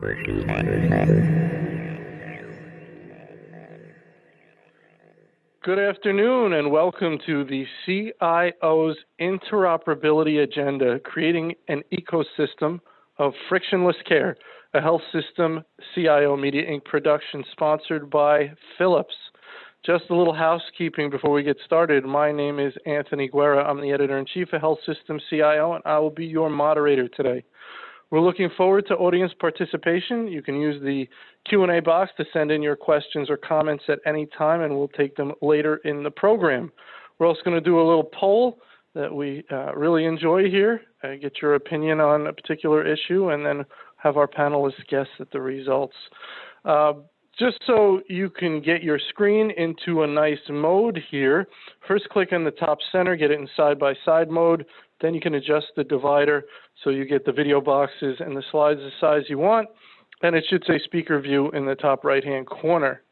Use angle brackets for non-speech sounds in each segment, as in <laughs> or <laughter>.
Good afternoon, and welcome to the CIO's Interoperability Agenda Creating an Ecosystem of Frictionless Care, a health system CIO Media Inc. production sponsored by Philips. Just a little housekeeping before we get started. My name is Anthony Guerra. I'm the editor in chief of Health System CIO, and I will be your moderator today. We're looking forward to audience participation. You can use the Q&A box to send in your questions or comments at any time, and we'll take them later in the program. We're also going to do a little poll that we uh, really enjoy here, uh, get your opinion on a particular issue, and then have our panelists guess at the results. Uh, just so you can get your screen into a nice mode here, first click in the top center, get it in side-by-side -side mode, then you can adjust the divider so you get the video boxes and the slides the size you want. And it should say speaker view in the top right hand corner.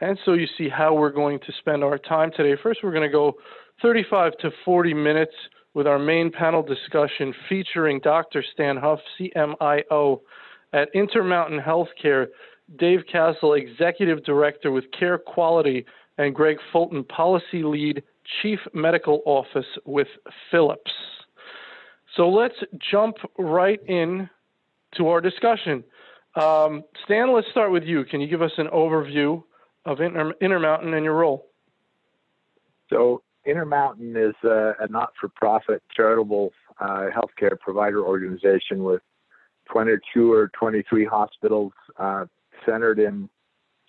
And so you see how we're going to spend our time today. First, we're going to go 35 to 40 minutes with our main panel discussion featuring Dr. Stan Huff, CMIO at Intermountain Healthcare, Dave Cassel, Executive Director with Carequality, and Greg Fulton, Policy Lead Chief Medical Office with Philips. So let's jump right in to our discussion. Um, Stan, let's start with you. Can you give us an overview of Inter- Intermountain and your role? So, Intermountain is a, a not for profit charitable uh, healthcare provider organization with 22 or 23 hospitals uh, centered in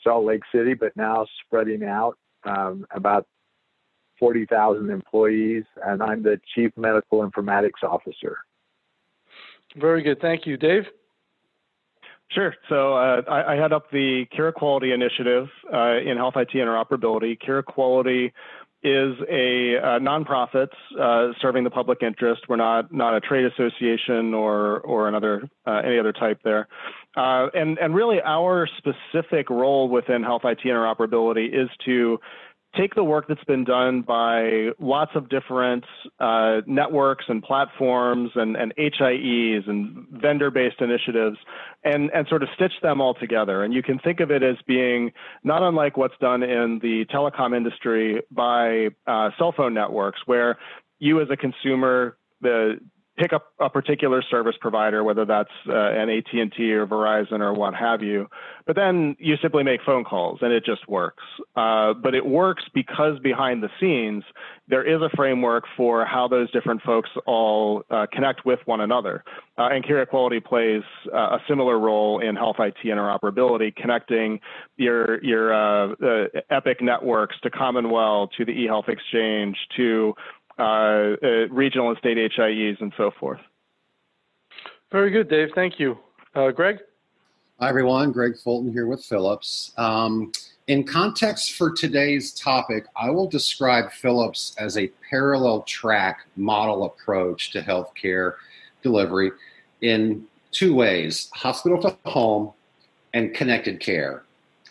Salt Lake City, but now spreading out um, about 40,000 employees, and I'm the Chief Medical Informatics Officer. Very good. Thank you. Dave? Sure. So uh, I, I, head up the Carequality Initiative uh, in Health IT Interoperability. Carequality is a, a nonprofit uh, serving the public interest. We're not not a trade association or or another uh, any other type there. Uh, and and really our specific role within Health IT Interoperability is to take the work that's been done by lots of different uh, networks and platforms and, and HIEs and vendor-based initiatives and, and sort of stitch them all together. And you can think of it as being not unlike what's done in the telecom industry by uh, cell phone networks, where you as a consumer the pick up a particular service provider, whether that's uh, an AT&T or Verizon or what have you. But then you simply make phone calls and it just works. Uh, but it works because behind the scenes, there is a framework for how those different folks all uh, connect with one another. Uh, and Carequality plays uh, a similar role in health IT interoperability, connecting your, your uh, Epic networks to CommonWell, to the eHealth Exchange, to uh, uh, regional and state HIEs and so forth. Very good, Dave. Thank you. Uh, Greg? Hi, everyone. Greg Fulton here with Philips. Um, in context for today's topic, I will describe Philips as a parallel track model approach to healthcare delivery in two ways hospital to home and connected care.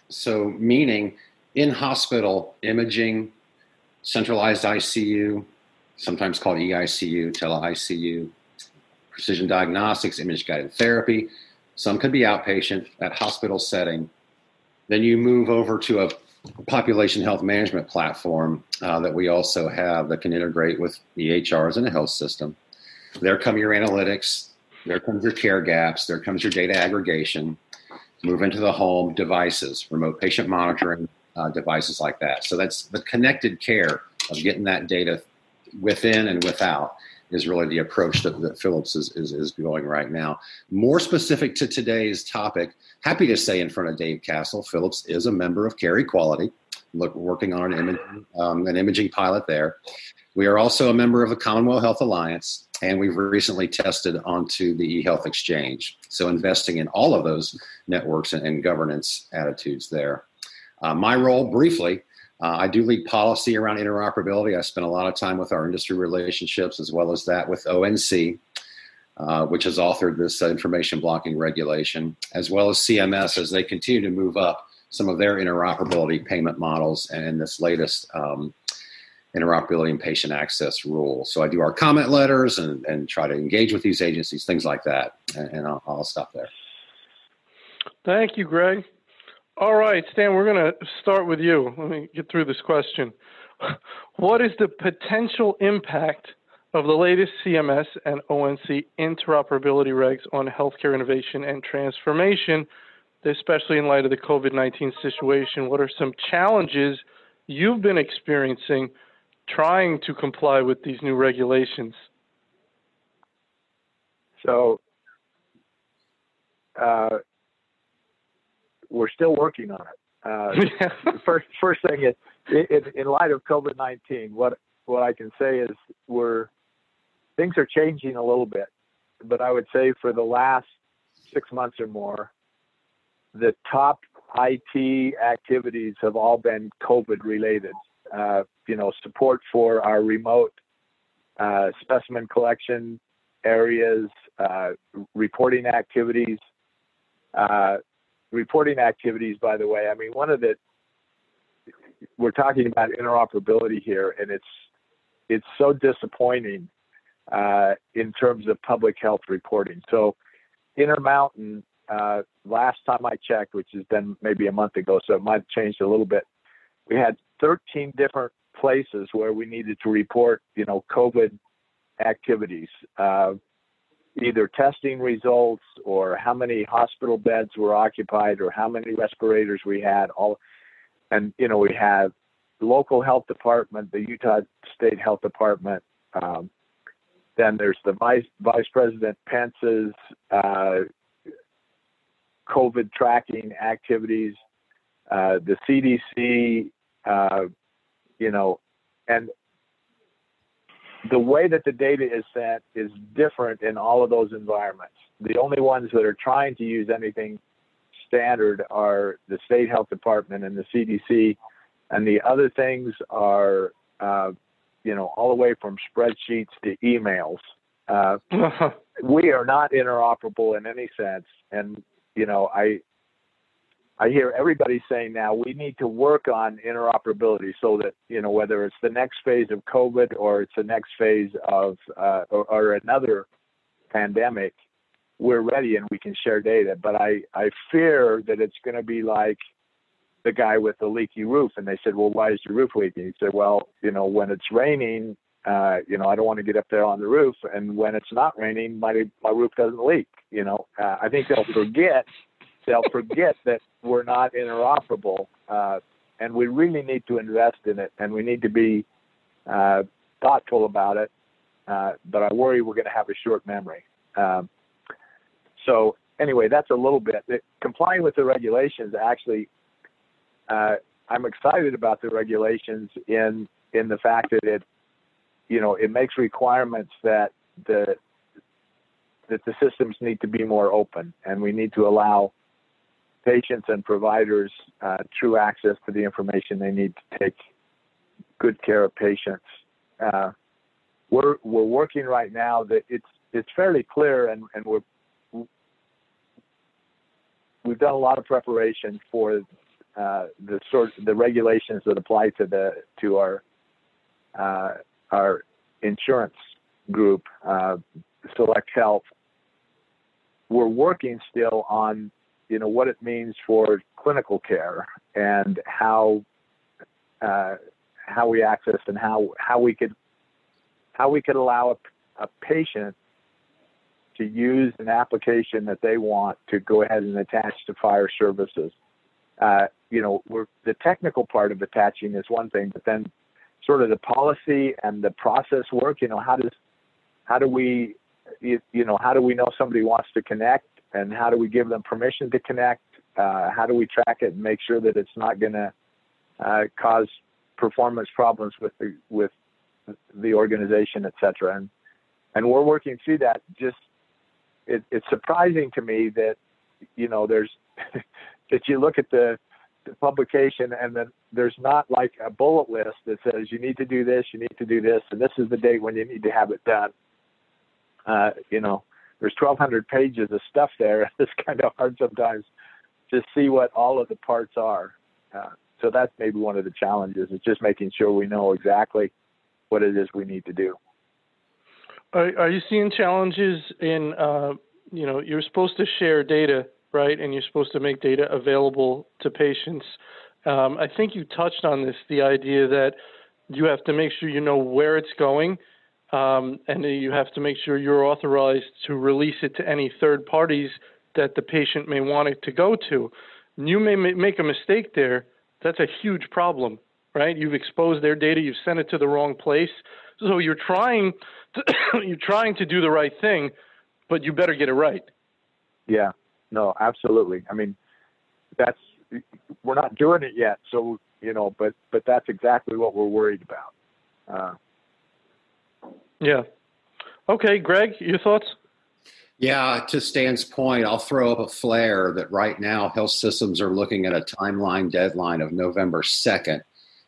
So, meaning in hospital, imaging, centralized ICU, sometimes called EICU, tele-ICU, precision diagnostics, image guided therapy. Some could be outpatient at hospital setting. Then you move over to a population health management platform uh, that we also have that can integrate with EHRs in a health system. There come your analytics. There comes your care gaps. There comes your data aggregation. Move into the home devices, remote patient monitoring uh, devices like that. So that's the connected care of getting that data within and without is really the approach that, that Philips is, is, is going right now. More specific to today's topic, happy to say in front of Dave Cassel, Philips is a member of Carequality, look, working on an, imaging, um, an imaging pilot there. We are also a member of the CommonWell Health Alliance, and we've recently tested onto the eHealth Exchange. So, investing in all of those networks and, and governance attitudes there. Uh, my role, briefly, uh, I do lead policy around interoperability. I spend a lot of time with our industry relationships as well as that with ONC, uh, which has authored this uh, information blocking regulation, as well as CMS as they continue to move up some of their interoperability payment models and this latest um, interoperability and patient access rule. So I do our comment letters and, and try to engage with these agencies, things like that. And, and I'll, I'll stop there. Thank you, Greg. All right, Stan, we're going to start with you. Let me get through this question. <laughs> What is the potential impact of the latest CMS and ONC interoperability regs on healthcare innovation and transformation, especially in light of the COVID 19 situation? What are some challenges you've been experiencing trying to comply with these new regulations? So, uh, we're still working on it. Uh, <laughs> first, first thing is, in, in light of COVID nineteen, what what I can say is we're things are changing a little bit, but I would say for the last six months or more, the top IT activities have all been COVID related. Uh, you know, support for our remote uh, specimen collection areas, uh, reporting activities. Reporting activities, by the way, I mean, one of the, we're talking about interoperability here, and it's, it's so disappointing uh, in terms of public health reporting. So, Intermountain, uh, last time I checked, which has been maybe a month ago, so it might have changed a little bit. We had 13 different places where we needed to report, you know, COVID activities, uh, either testing results or how many hospital beds were occupied or how many respirators we had. All, and you know, we have local health department, the Utah State Health Department, um, then there's the Vice, Vice President Pence's uh, COVID tracking activities, uh, the CDC, uh, you know, and the way that the data is sent is different in all of those environments. The only ones that are trying to use anything standard are the state health department and the CDC, and the other things are uh, you know, all the way from spreadsheets to emails. Uh, <laughs> we are not interoperable in any sense, and you know, I I hear everybody saying now we need to work on interoperability so that you know whether it's the next phase of COVID or it's the next phase of uh, or, or another pandemic, we're ready and we can share data. But I I fear that it's going to be like the guy with the leaky roof. And they said well why is your roof leaking? He said well you know when it's raining uh you know i don't want to get up there on the roof. And when it's not raining my my roof doesn't leak you know? Uh, i think they'll forget they'll forget that we're not interoperable uh and we really need to invest in it and we need to be uh thoughtful about it uh but i worry we're going to have a short memory. Um so anyway that's a little bit. Complying with the regulations actually uh, I'm excited about the regulations in in the fact that it, you know, it makes requirements that the that the systems need to be more open, and we need to allow patients and providers uh, true access to the information they need to take good care of patients. Uh, we're we're working right now that it's it's fairly clear, and and we're we've done a lot of preparation for uh, the sort the regulations that apply to the to our uh, our insurance group, uh, Select Health. We're working still on you know what it means for clinical care and how uh, how we access and how how we could how we could allow a, a patient to use an application that they want to go ahead and attach to FHIR services. Uh, you know, the technical part of attaching is one thing, but then sort of the policy and the process work, you know, how does, how do we, you, you know, how do we know somebody wants to connect and how do we give them permission to connect? Uh, how do we track it and make sure that it's not going to uh, cause performance problems with the, with the organization, et cetera. And, and we're working through that. Just, it, it's surprising to me that, you know, there's, <laughs> that you look at the, the publication and then there's not like a bullet list that says you need to do this, you need to do this, and this is the date when you need to have it done. Uh, you know, there's 1,200 pages of stuff there. <laughs> It's kind of hard sometimes to see what all of the parts are. Uh, so that's maybe one of the challenges. Is just making sure we know exactly what it is we need to do. Are, are you seeing challenges in, uh, you know, you're supposed to share data right? And you're supposed to make data available to patients. Um, I think you touched on this the idea that you have to make sure you know where it's going, um, and you have to make sure you're authorized to release it to any third parties that the patient may want it to go to. You may make a mistake there. That's a huge problem, right? You've exposed their data, you've sent it to the wrong place. So you're trying to, <coughs> you're trying to do the right thing, but you better get it right. Yeah, no, absolutely. I mean, that's we're not doing it yet, so you know, but but that's exactly what we're worried about. Uh, yeah. Okay, Greg, your thoughts? Yeah, to Stan's point, I'll throw up a flare that right now health systems are looking at a timeline deadline of November 2nd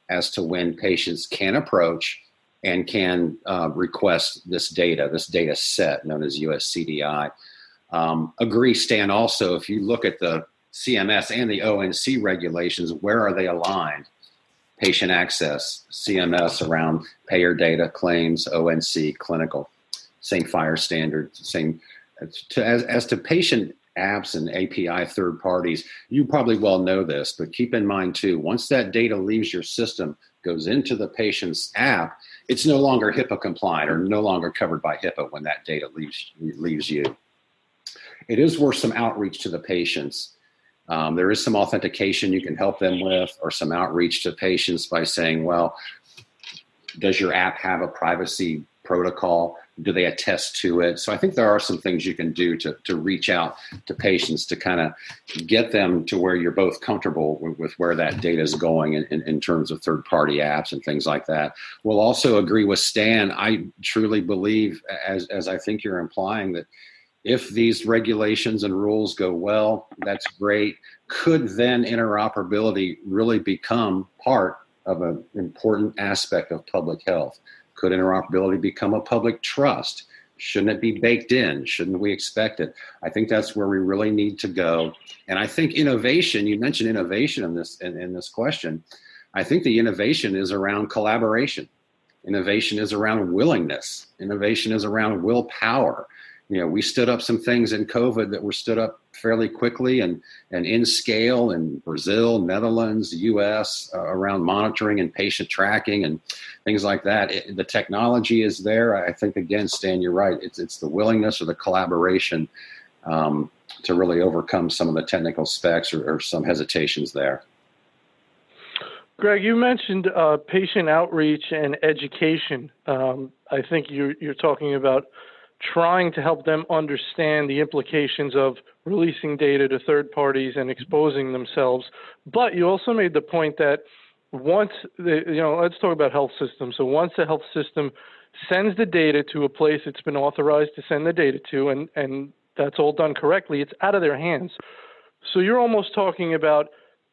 as to when patients can approach and can uh, request this data, this data set known as USCDI. Um, agree, Stan, also, if you look at the CMS and the ONC regulations, where are they aligned? Patient access, CMS around payer data, claims, ONC, clinical, same FHIR standards, same. To, as, as to patient apps and API third parties, you probably well know this, but keep in mind too, once that data leaves your system, goes into the patient's app, it's no longer HIPAA compliant or no longer covered by HIPAA when that data leaves leaves you. It is worth some outreach to the patients um, there is some authentication you can help them with, or some outreach to patients by saying, well, does your app have a privacy protocol? Do they attest to it? So I think there are some things you can do to, to reach out to patients to kind of get them to where you're both comfortable with, with where that data is going in, in, in terms of third party apps and things like that. We'll also agree with Stan. I truly believe, as, as I think you're implying, that if these regulations and rules go well, that's great. Could then interoperability really become part of an important aspect of public health? Could interoperability become a public trust? Shouldn't it be baked in? Shouldn't we expect it? I think that's where we really need to go. And I think innovation, you mentioned innovation in this in, in this question. I think the innovation is around collaboration. Innovation is around willingness. Innovation is around willpower you know, we stood up some things in COVID that were stood up fairly quickly and, and in scale in Brazil, Netherlands, the US uh, around monitoring and patient tracking and things like that. It, the technology is there. I think, again, Stan, you're right. It's, it's the willingness or the collaboration um, to really overcome some of the technical specs or, or some hesitations there. Greg, you mentioned uh, patient outreach and education. Um, I think you, you're talking about trying to help them understand the implications of releasing data to third parties and exposing themselves. But you also made the point that once the, you know, let's talk about health systems. So once the health system sends the data to a place it's been authorized to send the data to, and, and that's all done correctly, it's out of their hands. So you're almost talking about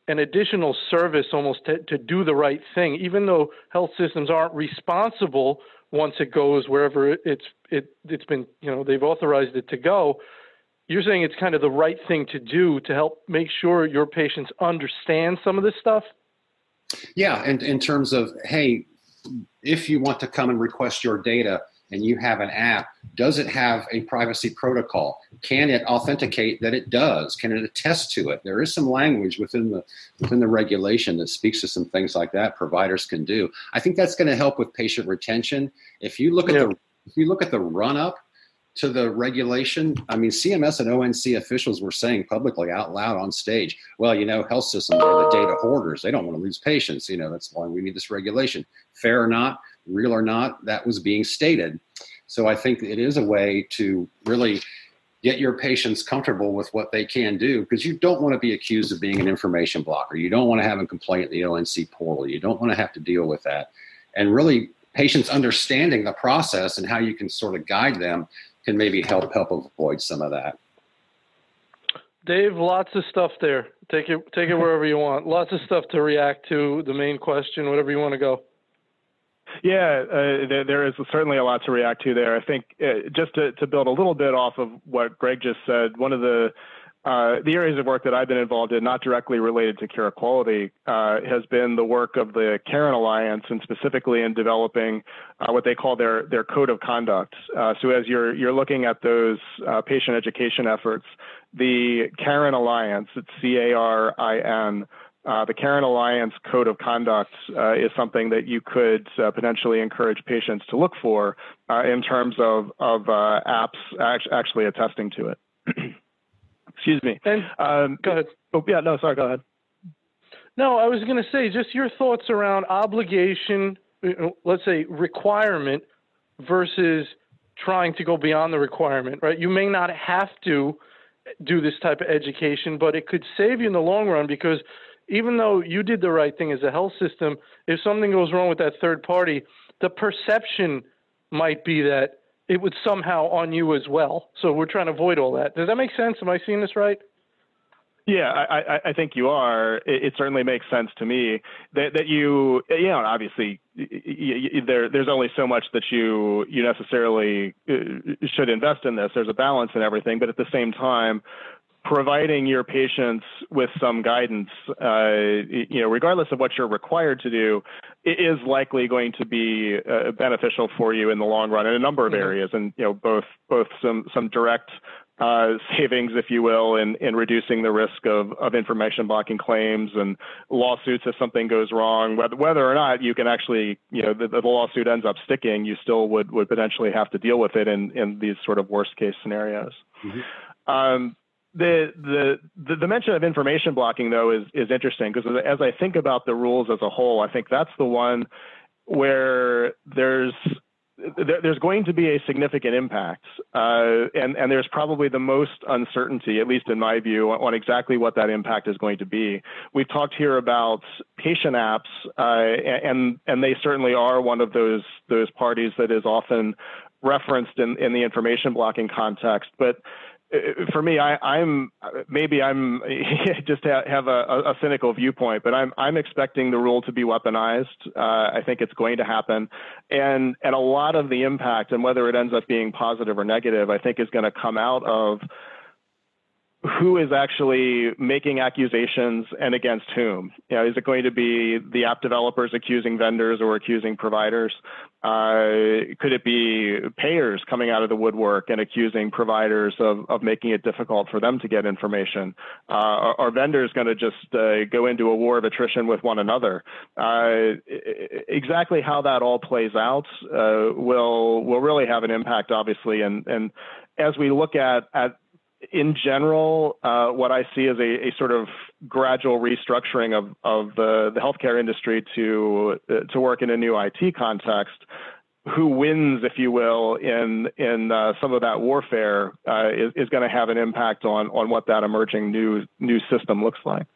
an additional service almost to, to do the right thing, even though health systems aren't responsible once it goes wherever it's it it's been you know they've authorized it to go you're saying it's kind of the right thing to do to help make sure your patients understand some of this stuff? Yeah and in terms of hey if you want to come and request your data and you have an app, does it have a privacy protocol? Can it authenticate that it does? Can it attest to it? There is some language within the within the regulation that speaks to some things like that providers can do. I think that's going to help with patient retention. If you look at the if you look at the run up to the regulation, I mean, CMS and ONC officials were saying publicly out loud on stage, well, you know, health systems are the data hoarders. They don't want to lose patients. You know, that's why we need this regulation. Fair or not, real or not, that was being stated. So I think it is a way to really get your patients comfortable with what they can do because you don't want to be accused of being an information blocker. You don't want to have a complaint in the ONC portal. You don't want to have to deal with that. And really, patients understanding the process and how you can sort of guide them can maybe help help avoid some of that. Dave, lots of stuff there. Take it take it <laughs> wherever you want. Lots of stuff to react to the main question, whatever you want to go. Yeah, uh, there, there is certainly a lot to react to there. I think uh, just to, to build a little bit off of what Greg just said, one of the uh, the areas of work that I've been involved in, not directly related to Carequality, uh, has been the work of the CARIN Alliance, and specifically in developing uh, what they call their their code of conduct. Uh, so as you're you're looking at those patient education efforts, the CARIN Alliance, it's C A R I N. Uh, the CARIN Alliance Code of Conduct uh, is something that you could uh, potentially encourage patients to look for in terms of, of apps actually attesting to it. <clears throat> Excuse me. And, um, go ahead. Oh, yeah, no, sorry, go ahead. No, I was going to say just your thoughts around obligation, let's say requirement versus trying to go beyond the requirement, right? You may not have to do this type of education, but it could save you in the long run because even though you did the right thing as a health system, if something goes wrong with that third party, the perception might be that it would somehow on you as well. So we're trying to avoid all that. Does that make sense? Am I seeing this right? Yeah, I, I think you are. It, certainly makes sense to me that, that you, you know, obviously there, there's only so much that you, you necessarily uh, should invest in this. There's a balance in everything, but at the same time, providing your patients with some guidance, uh, you know, regardless of what you're required to do, it is likely going to be uh, beneficial for you in the long run in a number of mm-hmm. areas, and you know, both both some some direct uh, savings, if you will, in, in reducing the risk of, of information blocking claims and lawsuits if something goes wrong. Whether, whether or not you can actually, you know, the, the lawsuit ends up sticking, you still would, would potentially have to deal with it in, in these sort of worst case scenarios. Mm-hmm. Um, the, the the mention of information blocking though is is interesting because as I think about the rules as a whole, I think that's the one where there's there's going to be a significant impact, uh, and and there's probably the most uncertainty, at least in my view, on, on, exactly what that impact is going to be. We've talked here about patient apps, uh, and and they certainly are one of those those parties that is often referenced in, in the information blocking context, but for me, I, am maybe I'm <laughs> just have a, a, cynical viewpoint, but I'm I'm expecting the rule to be weaponized. Uh, I think it's going to happen, and and a lot of the impact and whether it ends up being positive or negative, I think is going to come out of who is actually making accusations and against whom? You know, is it going to be the app developers accusing vendors or accusing providers? Uh, could it be payers coming out of the woodwork and accusing providers of, of making it difficult for them to get information? Uh, are, are, vendors going to just uh, go into a war of attrition with one another? Uh, exactly how that all plays out uh, will will really have an impact, obviously, and and as we look at at in general, uh, what I see is a, a, sort of gradual restructuring of, of the, the healthcare industry to uh, to work in a new IT context. Who wins, if you will, in in uh, some of that warfare uh, is, is going to have an impact on on what that emerging new new system looks like.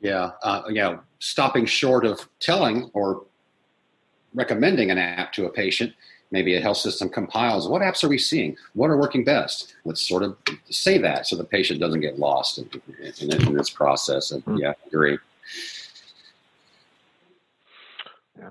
Yeah, uh, yeah. Stopping short of telling or recommending an app to a patient maybe a health system compiles what apps are we seeing? What are working best? Let's sort of say that so the patient doesn't get lost in, in, in this process. And mm-hmm. yeah agree.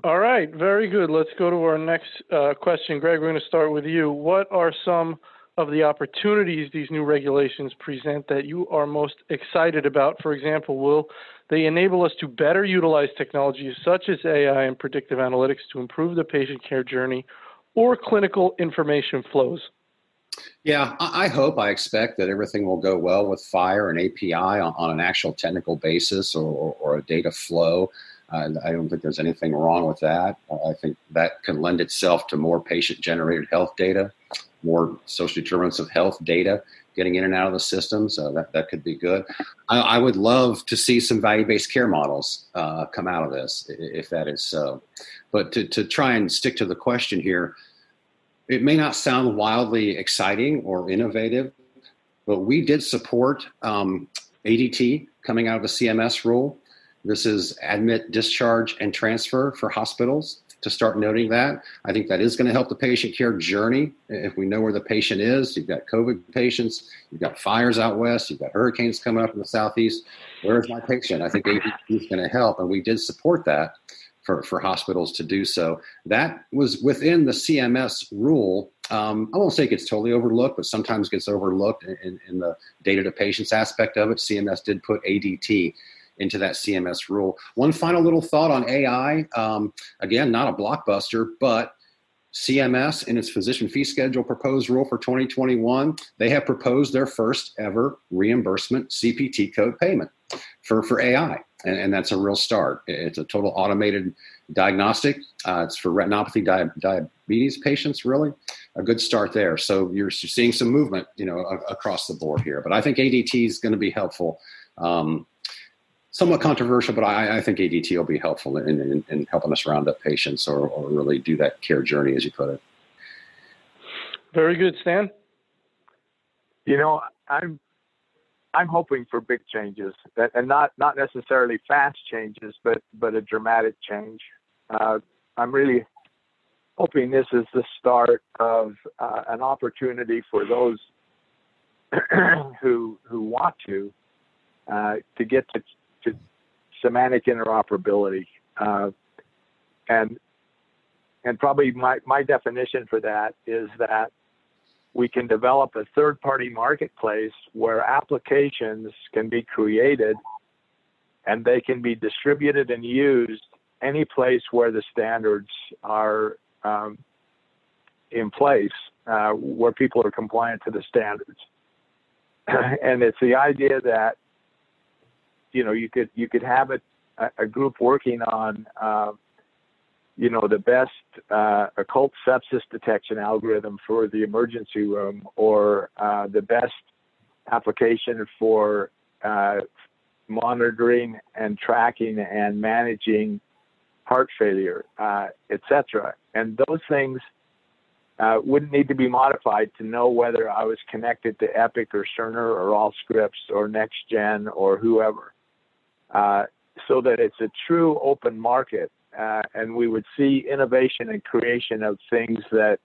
All right. Very good. Let's go to our next uh, question. Greg we're going to start with you. What are some of the opportunities these new regulations present that you are most excited about? For example will they enable us to better utilize technologies such as ai and predictive analytics to improve the patient care journey or clinical information flows? Yeah, I hope, I expect that everything will go well with FHIR and API on, on an actual technical basis or, or, or a data flow. Uh, I don't think there's anything wrong with that. Uh, I think that can lend itself to more patient generated health data, more social determinants of health data getting in and out of the system. So that, that could be good. I, I would love to see some value based care models uh, come out of this, if that is so. But to, to try and stick to the question here, it may not sound wildly exciting or innovative, but we did support um, ADT coming out of the CMS rule. This is admit, discharge, and transfer for hospitals to start noting that. I think that is going to help the patient care journey. If we know where the patient is, you've got COVID patients, you've got fires out west, you've got hurricanes coming up in the southeast. Where's my patient? I think ADT is going to help, and we did support that for, for hospitals to do so. That was within the CMS rule, um, I won't say it gets totally overlooked, but sometimes gets overlooked in, in the data to patients aspect of it. CMS did put ADT into that CMS rule. One final little thought on AI. Um, again, not a blockbuster, but CMS in its physician fee schedule proposed rule for 2021, they have proposed their first ever reimbursement CPT code payment for, for AI. And, and that's a real start. It's a total automated diagnostic. Uh, it's for retinopathy di- diabetes patients, really. A good start there. So you're seeing some movement, you know, across the board here. But I think ADT is going to be helpful. Um, somewhat controversial, but I, I, think ADT will be helpful in, in, in helping us round up patients or, or, really do that care journey, as you put it. Very good, Stan. You know, I'm I'm hoping for big changes, and not not necessarily fast changes, but but a dramatic change. Uh, I'm really hoping this is the start of uh, an opportunity for those <clears throat> who who want to uh, to get to to semantic interoperability. Uh, and and probably my, my definition for that is that we can develop a third party marketplace where applications can be created and they can be distributed and used any place where the standards are um, in place, uh, where people are compliant to the standards. <clears throat> and it's the idea that you know you could you could have a, a group working on uh, you know the best uh, occult sepsis detection algorithm for the emergency room or uh, the best application for uh, monitoring and tracking and managing heart failure, uh, etc. And those things uh, wouldn't need to be modified to know whether I was connected to Epic or Cerner or Allscripts or NextGen or whoever. Uh, so that it's a true open market, uh, and we would see innovation and creation of things that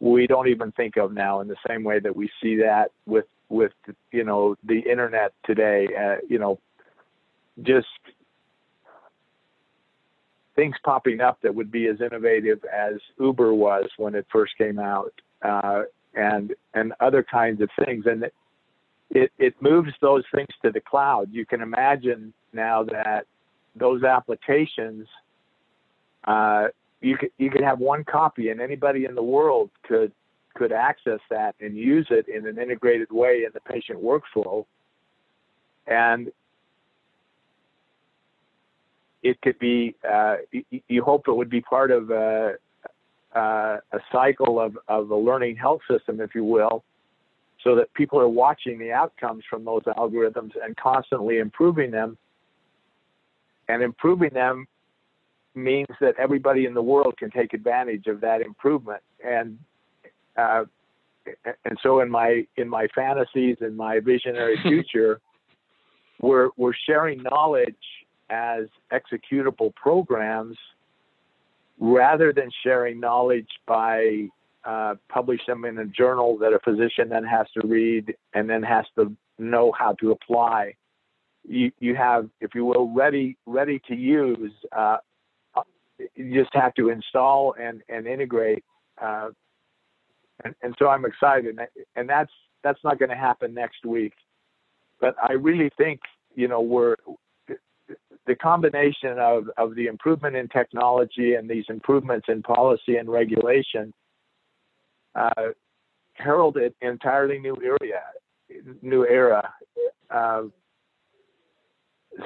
we don't even think of now in the same way that we see that with with you know the internet today. Uh, you know, just things popping up that would be as innovative as Uber was when it first came out, uh, and and other kinds of things. And it, it moves those things to the cloud. You can imagine now that those applications, uh, you could you could have one copy, and anybody in the world could could access that and use it in an integrated way in the patient workflow, and it could be. Uh, you, you hope it would be part of a, uh, a cycle of of a learning health system, if you will, so that people are watching the outcomes from those algorithms and constantly improving them. And improving them means that everybody in the world can take advantage of that improvement. And uh, and so in my in my fantasies and my visionary <laughs> future, we're we're sharing knowledge as executable programs rather than sharing knowledge by uh, publish them in a journal that a physician then has to read and then has to know how to apply. You, you have, if you will, ready ready to use. Uh, you just have to install and, and integrate. Uh, and, and so I'm excited, and that's that's not going to happen next week. But I really think you know we're the combination of, of the improvement in technology and these improvements in policy and regulation uh, heralded an entirely new area, new era, uh,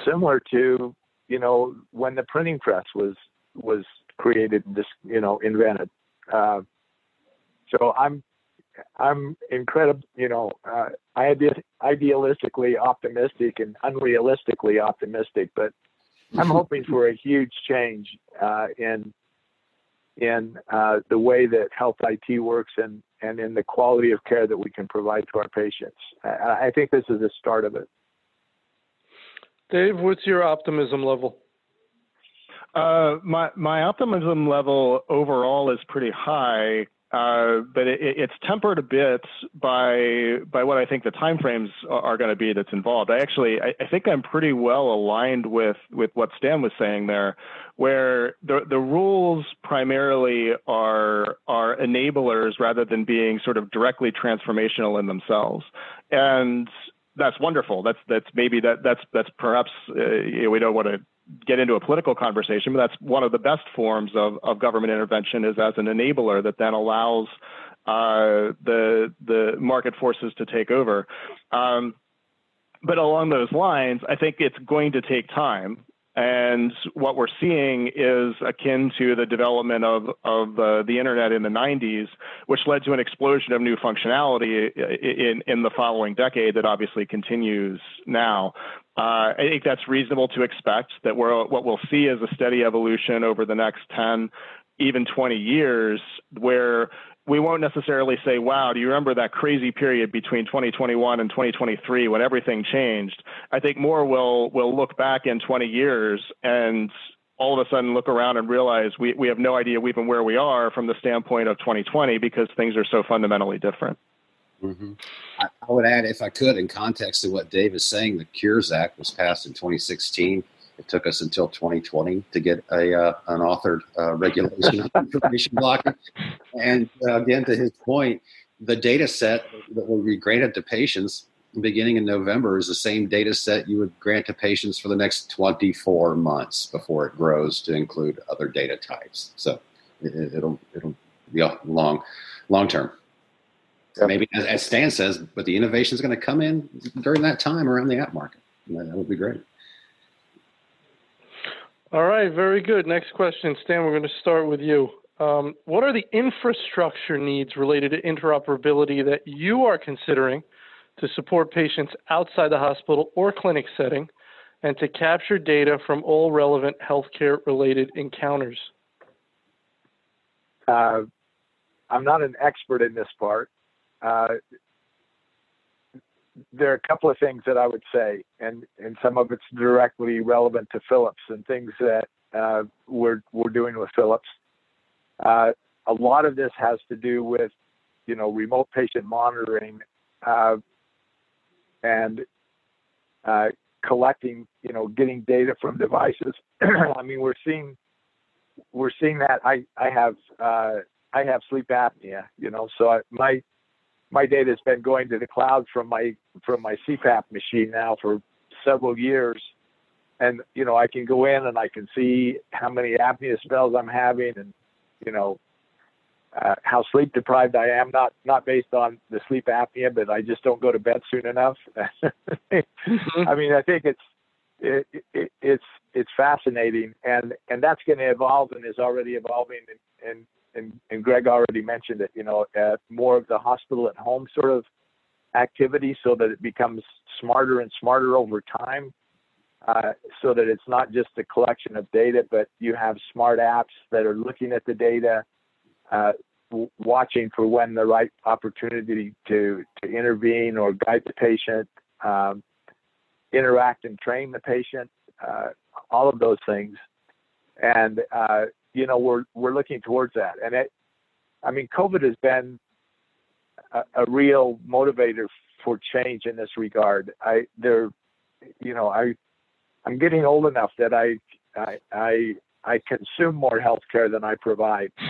similar to you know when the printing press was was created, and just you know invented. Uh, so I'm I'm incredible, you know, uh, I idealistically optimistic and unrealistically optimistic, but I'm hoping for a huge change uh, in in uh, the way that health IT works and, and in the quality of care that we can provide to our patients. I, I think this is the start of it. Dave, what's your optimism level? Uh, my my optimism level overall is pretty high. uh, but it, it's tempered a bit by by what I think the timeframes are, are going to be that's involved. I actually I, I, think I'm pretty well aligned with with what Stan was saying there, where the the rules primarily are are enablers rather than being sort of directly transformational in themselves, and that's wonderful. That's that's maybe that that's that's perhaps uh, you know, we don't want to get into a political conversation, but that's one of the best forms of, of government intervention is as an enabler that then allows uh, the the market forces to take over. Um, but along those lines, I think it's going to take time. And what we're seeing is akin to the development of, of the internet in the 90s, which led to an explosion of new functionality in, in the following decade that obviously continues now. Uh, I think that's reasonable to expect that we're, what we'll see is a steady evolution over the next 10, even 20 years, where we won't necessarily say, wow, do you remember that crazy period between 2021 and 2023 when everything changed? I think more will will look back in 20 years and all of a sudden look around and realize we, we have no idea even where we are from the standpoint of 2020 because things are so fundamentally different. Mm-hmm. I, I, would add, if I could, in context to what Dave is saying, the Cures Act was passed in 2016. It took us until 2020 to get a uh, an authored uh, regulation on <laughs> information blocking. And uh, again, to his point, the data set that will be granted to patients beginning in November is the same data set you would grant to patients for the next 24 months before it grows to include other data types. So it, will it'll be a long long term. Maybe as, as Stan says, but the innovation is going to come in during that time around the app market. That would be great. All right, very good. Next question, Stan. We're going to start with you. Um, what are the infrastructure needs related to interoperability that you are considering to support patients outside the hospital or clinic setting and to capture data from all relevant healthcare related encounters? Uh, I'm not an expert in this part. Uh, there are a couple of things that I would say, and, and some of it's directly relevant to Philips and things that uh, we're, we're doing with Philips. Uh, a lot of this has to do with, you know, remote patient monitoring uh, and uh, collecting, you know, getting data from devices. <clears throat> I mean, we're seeing we're seeing that. I I have uh, I have sleep apnea, you know, so I, my my data has been going to the cloud from my from my CPAP machine now for several years, and you know I can go in and I can see how many apnea spells I'm having, and you know uh, how sleep deprived I am. Not not based on the sleep apnea, but I just don't go to bed soon enough. <laughs> mm-hmm. I mean, I think it's it, it, it's it's fascinating, and and that's going to evolve and is already evolving, and, and and, and Greg already mentioned it, you know, uh, more of the hospital at home sort of activity so that it becomes smarter and smarter over time. Uh, so that it's not just a collection of data, but you have smart apps that are looking at the data, uh, w- watching for when the right opportunity to, to intervene or guide the patient, um, interact and train the patient, uh, all of those things. And uh, you know, we're we're looking towards that. And it, I mean, COVID has been a, a real motivator for change in this regard. I there, you know, I I'm getting old enough that I I I, I consume more healthcare than I provide. <laughs> <laughs>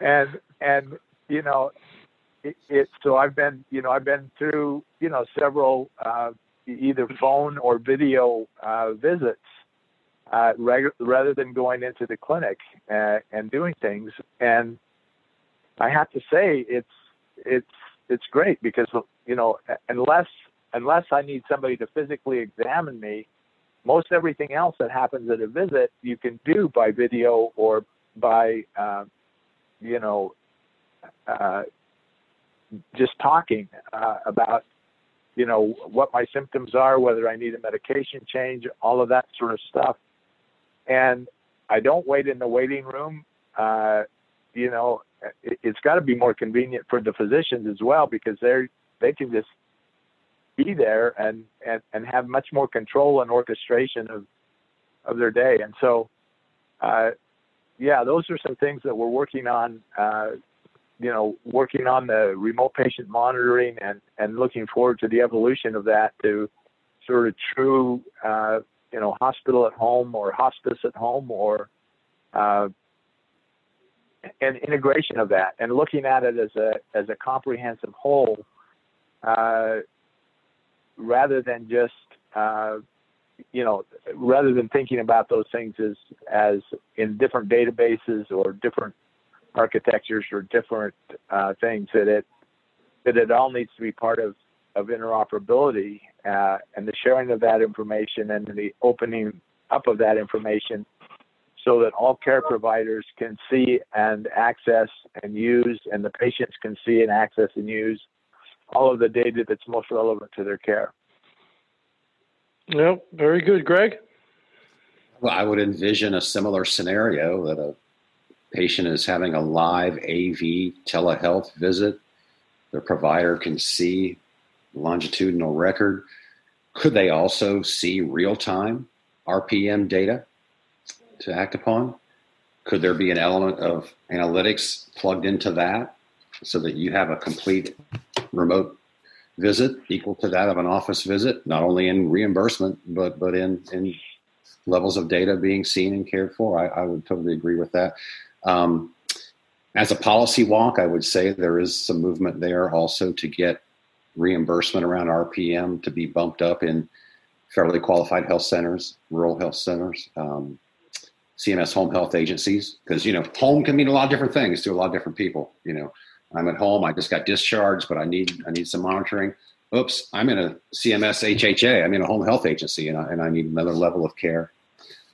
and and you know, it, it, so I've been you know I've been through you know several uh, either phone or video uh, visits uh, reg- rather than going into the clinic uh, and doing things. And I have to say, it's it's it's great because you know unless unless I need somebody to physically examine me, most everything else that happens at a visit you can do by video or by uh, you know uh, just talking uh, about you know, what my symptoms are, whether I need a medication change, all of that sort of stuff. And I don't wait in the waiting room. Uh, you know, it, has got to be more convenient for the physicians as well because they're they can just be there and, and, and have much more control and orchestration of of their day. And so, uh, yeah, those are some things that we're working on. Uh, you know, working on the remote patient monitoring and and looking forward to the evolution of that to sort of true, uh, you know, hospital at home or hospice at home or uh, an integration of that and looking at it as a as a comprehensive whole uh, rather than just uh, you know rather than thinking about those things as as in different databases or different architectures or different uh, things that it that it all needs to be part of of interoperability uh, and the sharing of that information and the opening up of that information so that all care providers can see and access and use and the patients can see and access and use all of the data that's most relevant to their care. Yeah, very good. Greg? Well, I would envision a similar scenario that a patient is having a live AV telehealth visit. The provider can see longitudinal record. Could they also see real time RPM data to act upon? Could there be an element of analytics plugged into that so that you have a complete remote visit equal to that of an office visit, not only in reimbursement, but, but in, in levels of data being seen and cared for? I, I would totally agree with that. Um, as a policy walk, I would say there is some movement there also to get reimbursement around RPM to be bumped up in federally qualified health centers, rural health centers, um, CMS home health agencies, because you know home can mean a lot of different things to a lot of different people. You know, I'm at home, I just got discharged, but I need I need some monitoring. Oops, I'm in a CMS HHA. I'm in a home health agency, and I, and I need another level of care.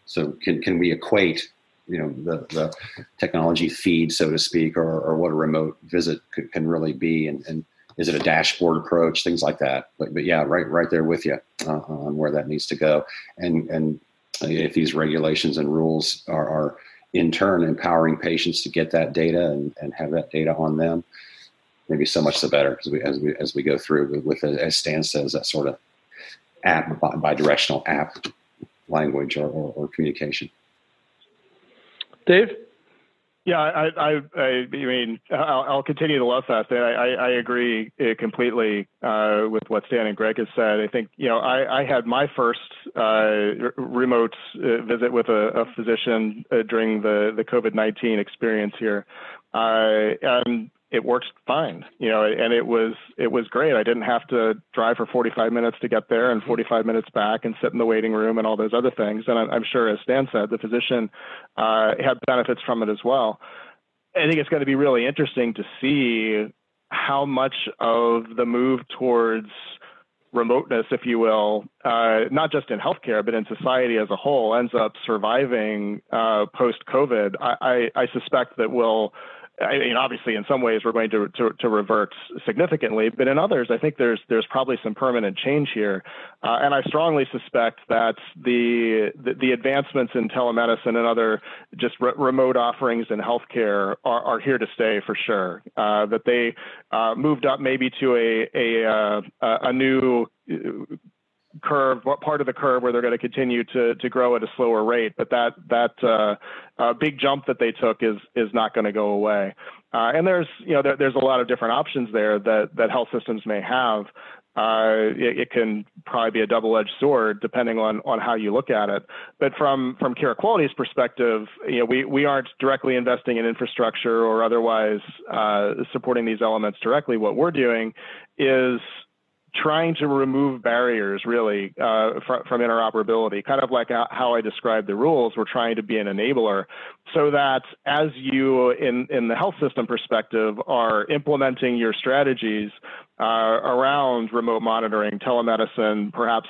So can can we equate you know the, the technology feed, so to speak, or, or what a remote visit could, can really be, and, and is it a dashboard approach, things like that. But but yeah, right right there with you uh, on where that needs to go, and and if these regulations and rules are, are in turn empowering patients to get that data and, and have that data on them, maybe so much the better as we as we as we go through with, with as Stan says that sort of app bi-directional app language or, or, or communication. Dave? Yeah, I, I, I mean, I'll, continue to love that. I, I, agree uh, completely uh, with what Stan and Greg have said. I think, you know, I, had my first uh, remote uh, visit with a, physician during the, the COVID 19 experience here. And it worked fine, you know, and it was it was great. I didn't have to drive for 45 minutes to get there and 45 minutes back and sit in the waiting room and all those other things. And I'm, sure, as Stan said, the physician uh, had benefits from it as well. I think it's going to be really interesting to see how much of the move towards remoteness, if you will, uh, not just in healthcare, but in society as a whole, ends up surviving uh, post COVID. I, I, I, suspect that we'll I mean, obviously, in some ways, we're going to, to, to revert significantly, but in others, I think there's there's probably some permanent change here, uh, and I strongly suspect that the, the, the advancements in telemedicine and other just re- remote offerings in healthcare are, are here to stay for sure. Uh, that they uh, moved up maybe to a a uh, a new curve, what part of the curve where they're going to continue to to grow at a slower rate. But that that uh, uh, big jump that they took is is not going to go away. Uh, and there's you know there, there's a lot of different options there that that health systems may have. Uh, it, it, can probably be a double-edged sword depending on on how you look at it. But from from Carequality's perspective, you know, we we aren't directly investing in infrastructure or otherwise uh, supporting these elements directly. What we're doing is trying to remove barriers really uh, fr- from interoperability, kind of like how I described the rules. We're trying to be an enabler so that as you, in, in the health system perspective, are implementing your strategies uh, around remote monitoring, telemedicine, perhaps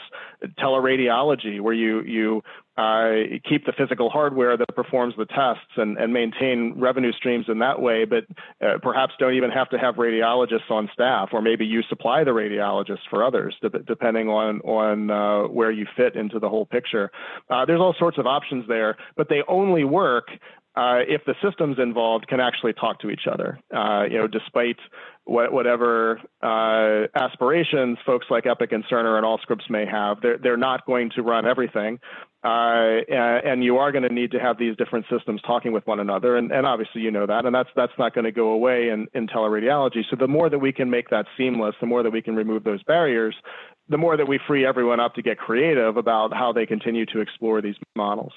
teleradiology, where you, you uh, keep the physical hardware that performs the tests and, and maintain revenue streams in that way, but uh, perhaps don't even have to have radiologists on staff, or maybe you supply the radiologists for others, depending on on uh, where you fit into the whole picture. Uh, there's all sorts of options there, but they only work uh, if the systems involved can actually talk to each other. Uh, you know, despite what, whatever uh, aspirations folks like Epic and Cerner and Allscripts may have, they're, they're not going to run everything. Uh, and you are going to need to have these different systems talking with one another, and, and obviously you know that, and that's that's not going to go away in, in teleradiology. So the more that we can make that seamless, the more that we can remove those barriers, the more that we free everyone up to get creative about how they continue to explore these models.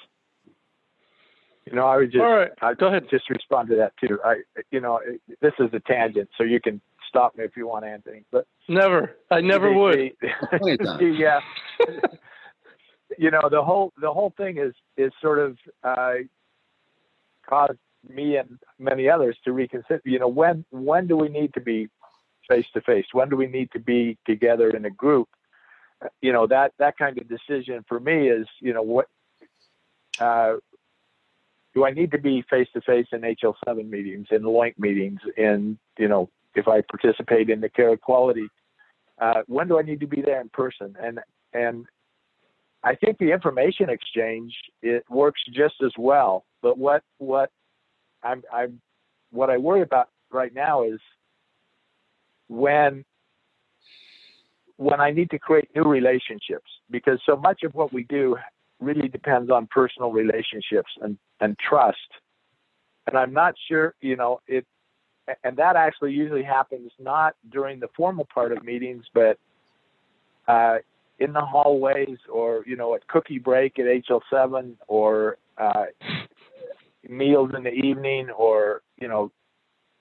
You know, I would just All right, I go ahead. and just respond to that too. I, you know, this is a tangent, so you can stop me if you want, Anthony. But Never. I never the- would. the- <laughs> Plenty the, uh, <laughs> you know, the whole the whole thing is is sort of uh, caused me and many others to reconsider. You know, when when do we need to be face to face? When do we need to be together in a group? Uh, You know, that that kind of decision for me is, you know, what uh, do I need to be face to face in HL7 meetings, in LOINC meetings, in you know, if I participate in the Carequality, uh, when do I need to be there in person? And and I think the information exchange it works just as well. But what what I'm I'm what I worry about right now is when when I need to create new relationships because so much of what we do really depends on personal relationships and, and trust. And I'm not sure, you know, it and that actually usually happens not during the formal part of meetings, but uh, in the hallways or you know at cookie break at HL7 or uh, meals in the evening or you know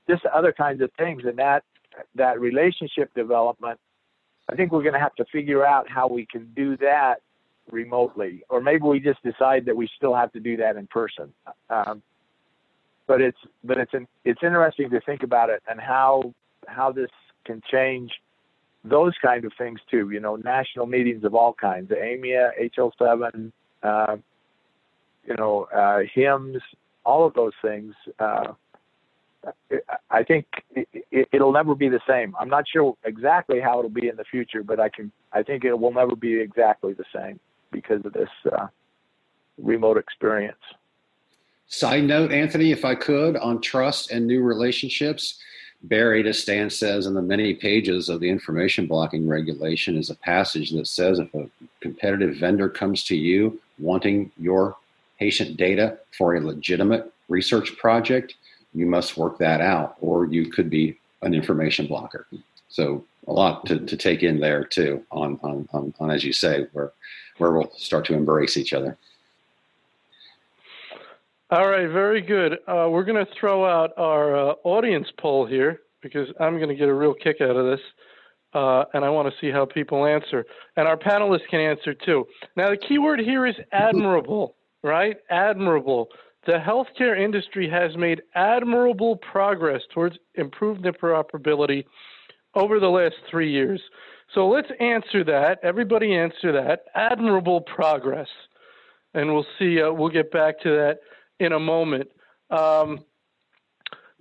just other kinds of things and that that relationship development I think we're going to have to figure out how we can do that remotely or maybe we just decide that we still have to do that in person um, but it's but it's an, it's interesting to think about it and how how this can change those kind of things too. You know, national meetings of all kinds, the AMIA, HL7, uh, you know, uh, HIMSS, all of those things. Uh, I think it, will never be the same. I'm not sure exactly how it'll be in the future, but I can. I think it will never be exactly the same because of this uh, remote experience. Side note, Anthony, if I could, on trust and new relationships, buried, as Stan says, in the many pages of the information blocking regulation is a passage that says if a competitive vendor comes to you wanting your patient data for a legitimate research project, you must work that out, or you could be an information blocker. So a lot to, to take in there too on, on, on, on, as you say, where, where we'll start to embrace each other. All right, very good. Uh, we're going to throw out our uh, audience poll here because I'm going to get a real kick out of this. Uh, and I want to see how people answer. And our panelists can answer too. Now, the key word here is admirable, right? Admirable. The healthcare industry has made admirable progress towards improved interoperability over the last three years. So let's answer that. Everybody answer that. Admirable progress. And we'll see, uh, we'll get back to that in a moment. Um,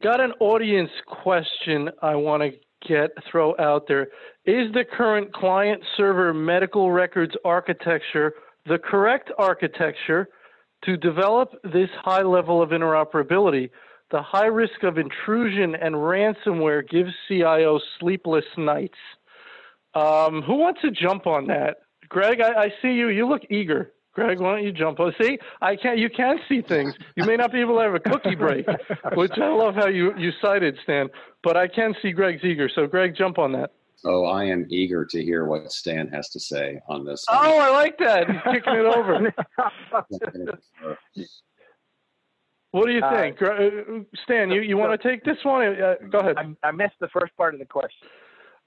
got an audience question I want to get throw out there. Is the current client server medical records architecture the correct architecture to develop this high level of interoperability? The high risk of intrusion and ransomware gives CIO sleepless nights. Um, who wants to jump on that? Greg, I, I see you. You look eager. Greg, why don't you jump on? See, I can't. You can see things. You may not be able to have a cookie break, <laughs> which I love how you you cited, Stan. But I can see Greg's eager. So, Greg, jump on that. Oh, I am eager to hear what Stan has to say on this. Oh, I like that. He's kicking it over. <laughs> what do you think, uh, Stan? You you want to take this one? Uh, go ahead. I, I missed the first part of the question.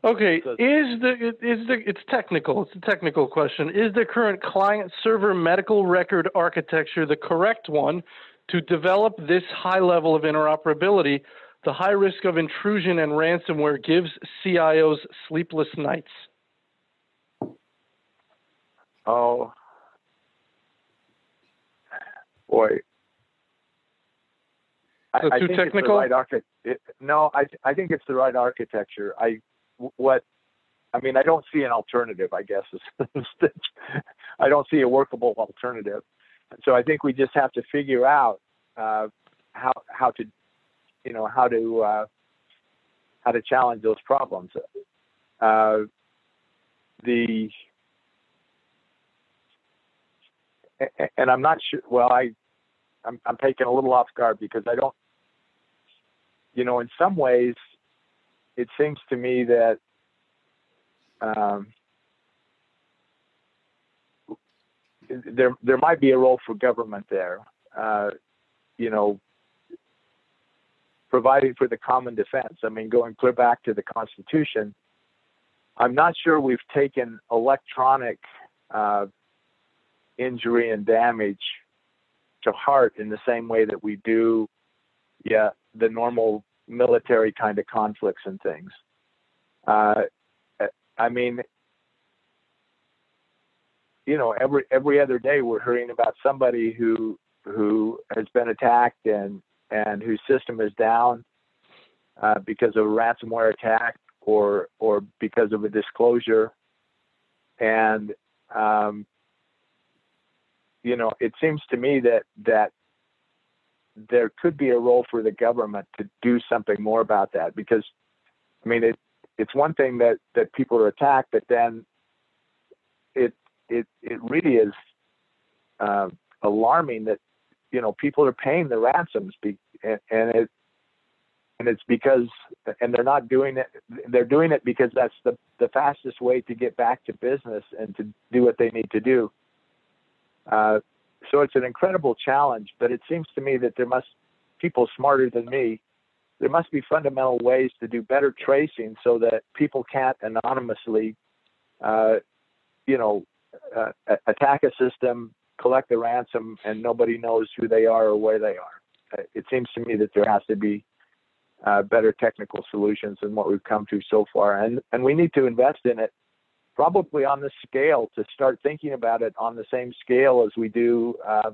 Okay, is the is the it's technical. It's a technical question. Is the current client server medical record architecture the correct one to develop this high level of interoperability? The high risk of intrusion and ransomware gives CIOs sleepless nights. Oh, boy. I, So I too think technical? It's the right archi- it, no, I I think it's the right architecture. I what I mean, I don't see an alternative. I guess <laughs> I don't see a workable alternative. And so I think we just have to figure out uh, how how to you know how to uh, how to challenge those problems. Uh, the and I'm not sure. Well, I I'm, I'm taken a little off guard because I don't. You know, in some ways, it seems to me that um, there there might be a role for government there. Uh, you know, providing for the common defense. I mean, going clear back to the Constitution, I'm not sure we've taken electronic uh, injury and damage to heart in the same way that we do, yeah, the normal military kind of conflicts and things. Uh, I mean, you know, every every other day we're hearing about somebody who who has been attacked and and whose system is down uh, because of a ransomware attack or or because of a disclosure, and um, you know, it seems to me that that there could be a role for the government to do something more about that because, I mean, it it's one thing that that people are attacked, but then it it it really is uh, alarming that you know people are paying the ransoms be, and, it and it's because and they're not doing it they're doing it because that's the the fastest way to get back to business and to do what they need to do. Uh, so it's an incredible challenge but it seems to me that there must people smarter than me there must be fundamental ways to do better tracing so that people can't anonymously uh, you know uh, attack a system collect the ransom and nobody knows who they are or where they are. Uh, it seems to me that there has to be uh, better technical solutions than what we've come to so far, and and we need to invest in it, probably on the scale to start thinking about it on the same scale as we do, uh,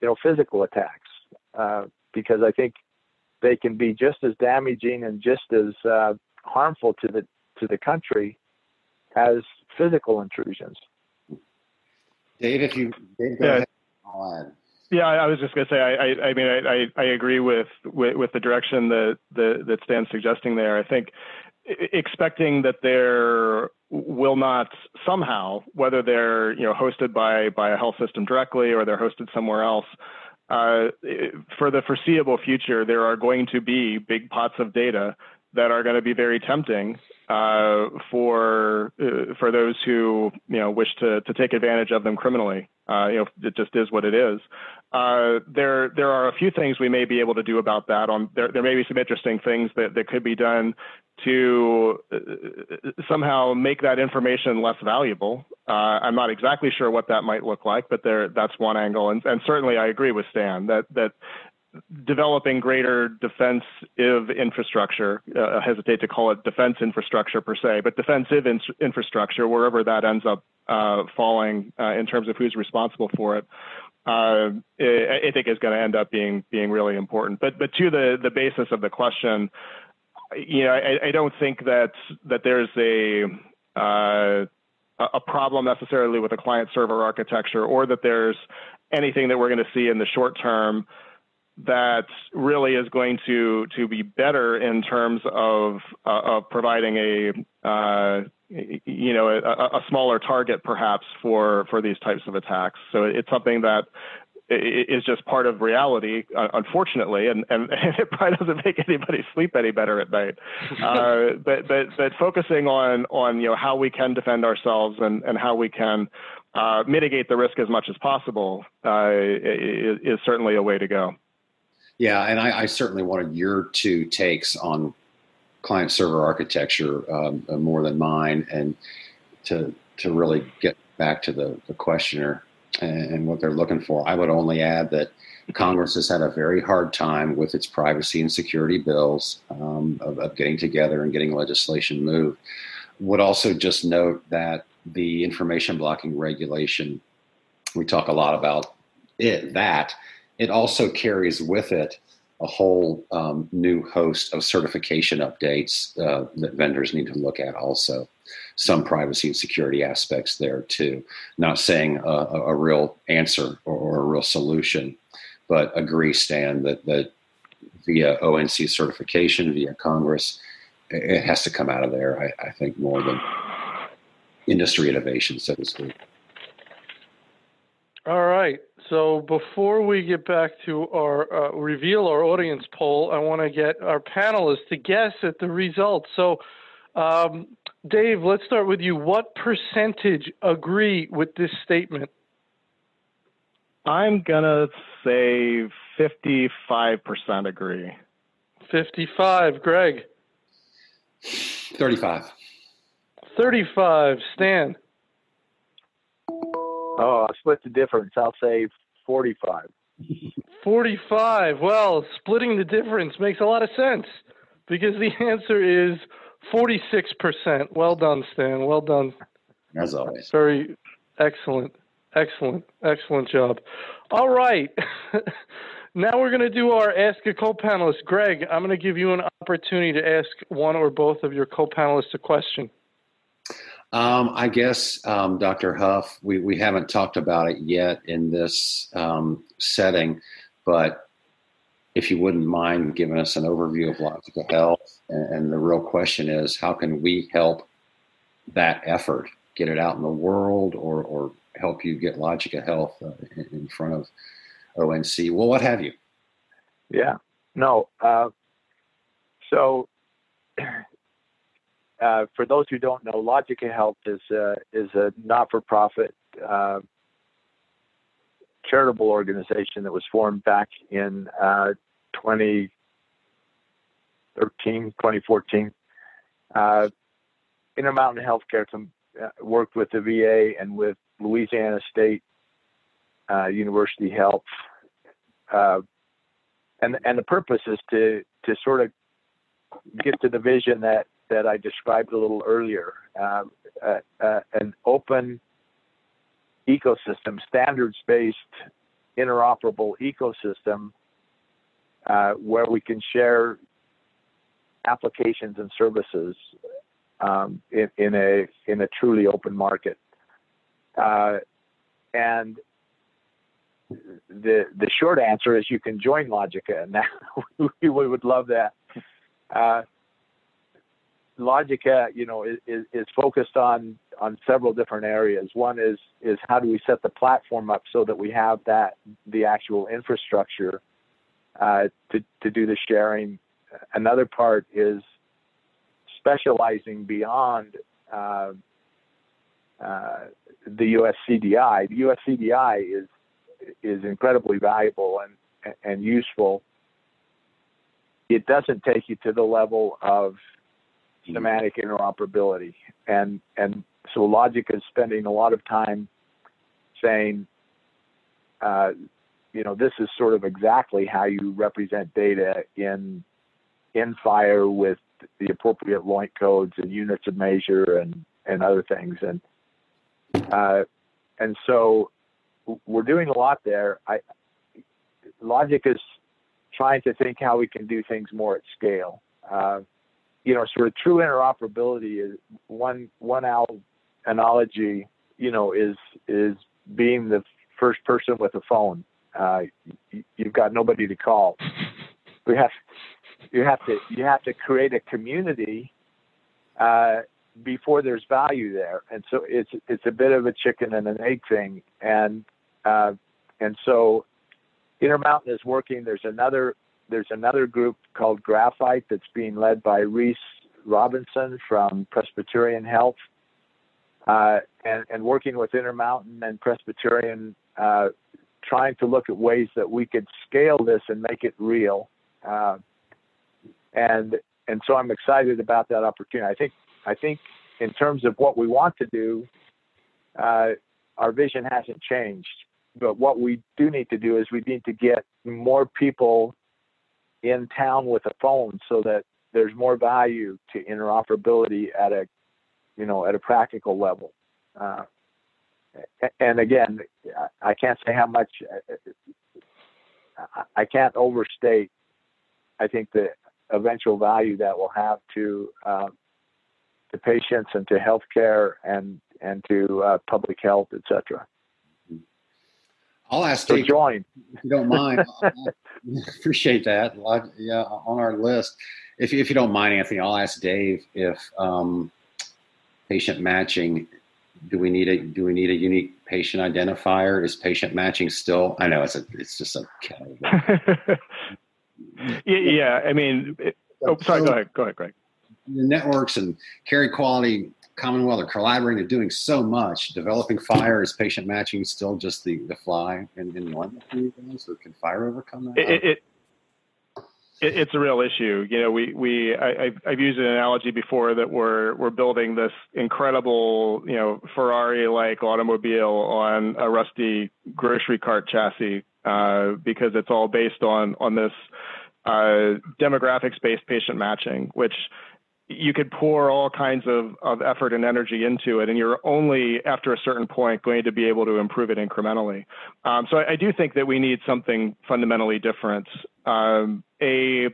you know, physical attacks, uh, because I think they can be just as damaging and just as uh, harmful to the to the country as physical intrusions. Dave, if you Dave, go yeah. ahead. Yeah, I was just going to say, I, I, I mean, I, I, agree with, with, with the direction that, that that Stan's suggesting there. I think expecting that there will not somehow, whether they're you know hosted by by a health system directly or they're hosted somewhere else, uh, for the foreseeable future, there are going to be big pots of data that are going to be very tempting uh, for uh, for those who you know wish to to take advantage of them criminally. Uh, you know, it just is what it is. Uh, there there are a few things we may be able to do about that. On there there may be some interesting things that that could be done to uh, somehow make that information less valuable. Uh, I'm not exactly sure what that might look like, but there that's one angle. And, and certainly I agree with Stan that that developing greater defensive infrastructure. Uh, I hesitate to call it defense infrastructure per se, but defensive in- infrastructure, wherever that ends up uh, falling uh, in terms of who's responsible for it, uh, I think is going to end up being being really important. But but to the the basis of the question, you know, I, I don't think that that there's a uh, a problem necessarily with a client server architecture, or that there's anything that we're going to see in the short term that really is going to to be better in terms of uh, of providing a uh, you know a, a, smaller target perhaps for for these types of attacks. So it's something that is just part of reality, uh, unfortunately, and, and, <laughs> it probably doesn't make anybody sleep any better at night. <laughs> Uh, but but but focusing on on you know how we can defend ourselves and and how we can uh, mitigate the risk as much as possible uh, is, is certainly a way to go. Yeah, and I, I, certainly wanted your two takes on client server architecture um, uh, more than mine, and to to really get back to the, the questioner and, and what they're looking for. I would only add that Congress has had a very hard time with its privacy and security bills um, of, of getting together and getting legislation moved. Would also just note that the information blocking regulation, we talk a lot about it that it also carries with it a whole um, new host of certification updates uh, that vendors need to look at also some privacy and security aspects there too not saying a, a real answer or, or, a real solution but agree stan that, that via ONC certification, via Congress. It has to come out of there, I, I think, more than industry innovation, so to speak. All right. So before we get back to our uh, reveal our audience poll, I want to get our panelists to guess at the results. So, um, Dave, let's start with you. What percentage agree with this statement? I'm gonna say 55% agree. 55. Greg. 35. 35. Stan. Oh, I'll split the difference. I'll say 45. 45. Well, splitting the difference makes a lot of sense because the <laughs> answer is 46%. Well done, Stan. Well done. As always. Very excellent. Excellent. Excellent job. All right. <laughs> now we're going to do our Ask a Co-Panelist. Greg, I'm going to give you an opportunity to ask one or both of your co-panelists a question. Um, I guess, um, Dr. Huff, we, we haven't talked about it yet in this um, setting, but if you wouldn't mind giving us an overview of Logica Health, and, and the real question is, how can we help that effort, get it out in the world, or, or help you get Logica Health uh, in, in, front of ONC? Well, what have you? Yeah, no. Uh, so uh, for those who don't know, Logica Health is a, is a not-for-profit uh, charitable organization that was formed back in uh, 2013, 2014. Uh, Intermountain Healthcare uh, worked with the VA and with Louisiana State uh, University Health, and and the purpose is to to sort of get to the vision that that I described a little earlier, uh, uh, uh, an open ecosystem, standards-based, interoperable ecosystem uh, where we can share applications and services um, in, in, a in a truly open market. Uh, and the the short answer is you can join Logica, and <laughs> we would love that. Logica, you know, is, is focused on on several different areas. One is is how do we set the platform up so that we have that the actual infrastructure uh, to to do the sharing. Another part is specializing beyond uh, uh, the U.S. CDI. The U.S. CDI is is incredibly valuable and and useful. It doesn't take you to the level of semantic interoperability. And and so logic is spending a lot of time saying, uh, you know, this is sort of exactly how you represent data in in FHIR with the appropriate LOINC codes and units of measure and and other things. And uh, and so we're doing a lot there. I Logica is trying to think how we can do things more at scale. Uh, you know, sort of true interoperability is one one analogy, you know, is is being the first person with a phone. Uh, you, you've got nobody to call. We have you have to you have to create a community uh, before there's value there, and so it's it's a bit of a chicken and an egg thing, and uh, and so Intermountain is working. There's another there's another group called Graphite that's being led by Reese Robinson from Presbyterian Health, uh, and, and, working with Intermountain and Presbyterian, uh, trying to look at ways that we could scale this and make it real. Uh, and and so I'm excited about that opportunity. I think I think in terms of what we want to do, uh, our vision hasn't changed. But what we do need to do is we need to get more people in town with a phone so that there's more value to interoperability at a you know at a practical level. Uh, and again i can't say how much i can't overstate i think the eventual value that will have to uh, to patients and to healthcare and and to uh, public health etc I'll ask So Dave join. if you don't mind. <laughs> appreciate that. Yeah, on our list. If you, if you don't mind, Anthony, I'll ask Dave if um, patient matching. Do we need a do we need a unique patient identifier? Is patient matching still? I know it's a it's just a <laughs> Yeah, yeah. I mean, it, oh, sorry. Go ahead. Go ahead, Greg. the networks and Carequality CommonWell are collaborating, they're doing so much. Developing FHIR is patient matching still just the, the fly in, in you guys, or can FHIR overcome that? It, it, it, it, it's a real issue. You know, we we I, I've, I've used an analogy before that we're we're building this incredible you know Ferrari-like automobile on a rusty grocery cart chassis uh, because it's all based on on this uh, demographics-based patient matching, which you could pour all kinds of, of effort and energy into it, and you're only after a certain point going to be able to improve it incrementally. Um, so I, I, do think that we need something fundamentally different. Um, a,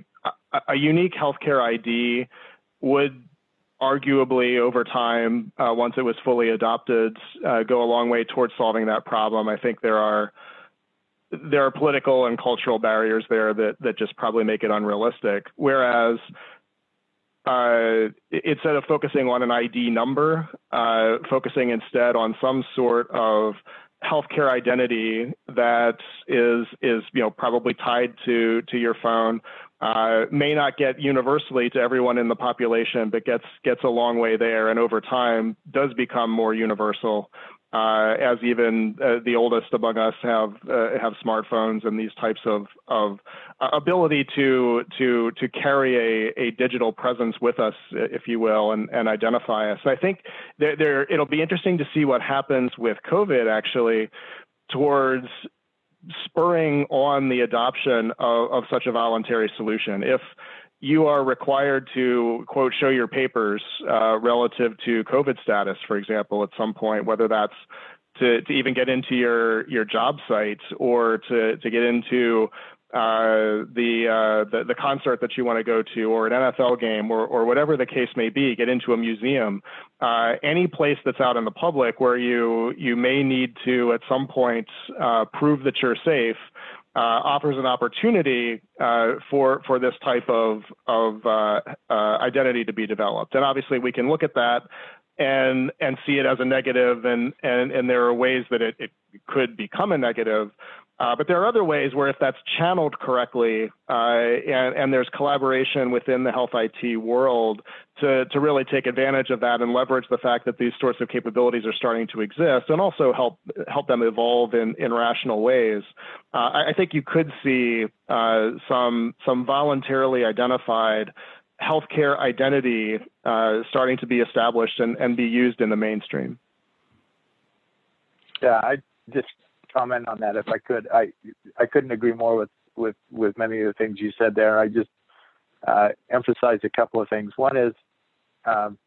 a unique healthcare ID would arguably over time, uh, once it was fully adopted, uh, go a long way towards solving that problem. I think there are there are political and cultural barriers there that that just probably make it unrealistic. Whereas uh, instead of focusing on an ID number, uh, focusing instead on some sort of healthcare identity that is is you know probably tied to to your phone uh, may not get universally to everyone in the population, but gets gets a long way there, and over time does become more universal uh, as even uh, the oldest among us have uh, have smartphones and these types of of uh, ability to to to carry a, a digital presence with us, if you will, and, and identify us. I think there, there it'll be interesting to see what happens with COVID actually towards spurring on the adoption of, of such a voluntary solution. If you are required to quote show your papers uh, relative to COVID status, for example, at some point, whether that's to, to even get into your your job site or to to get into uh, the, uh, the, the concert that you want to go to, or an NFL game, or or whatever the case may be, get into a museum, uh, any place that's out in the public where you you may need to at some point uh, prove that you're safe uh, offers an opportunity uh, for for this type of of uh, uh, identity to be developed. And obviously, we can look at that and and see it as a negative, and and and there are ways that it, it could become a negative. Uh, but there are other ways where if that's channeled correctly uh, and, and, there's collaboration within the health IT world to, to really take advantage of that and leverage the fact that these sorts of capabilities are starting to exist and also help help them evolve in, in rational ways, uh, I, I, think you could see uh, some some voluntarily identified healthcare identity uh, starting to be established and, and be used in the mainstream. Yeah, I just comment on that if I could. I I couldn't agree more with with with many of the things you said there. I just uh, emphasize a couple of things. One is, um,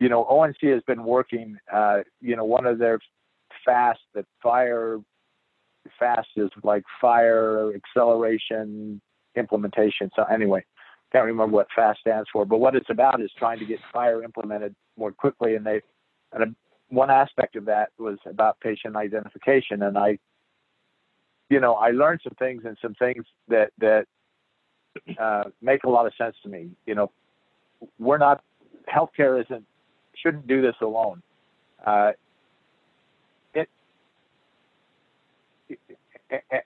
you know, ONC has been working. Uh, you know, one of their fast that FHIR fast is like FHIR acceleration implementation. So anyway, can't remember what fast stands for, but what it's about is trying to get FHIR implemented more quickly. And they and one aspect of that was about patient identification, and I, you know, I learned some things and some things that that uh, make a lot of sense to me. You know, we're not healthcare isn't shouldn't do this alone. Uh, it,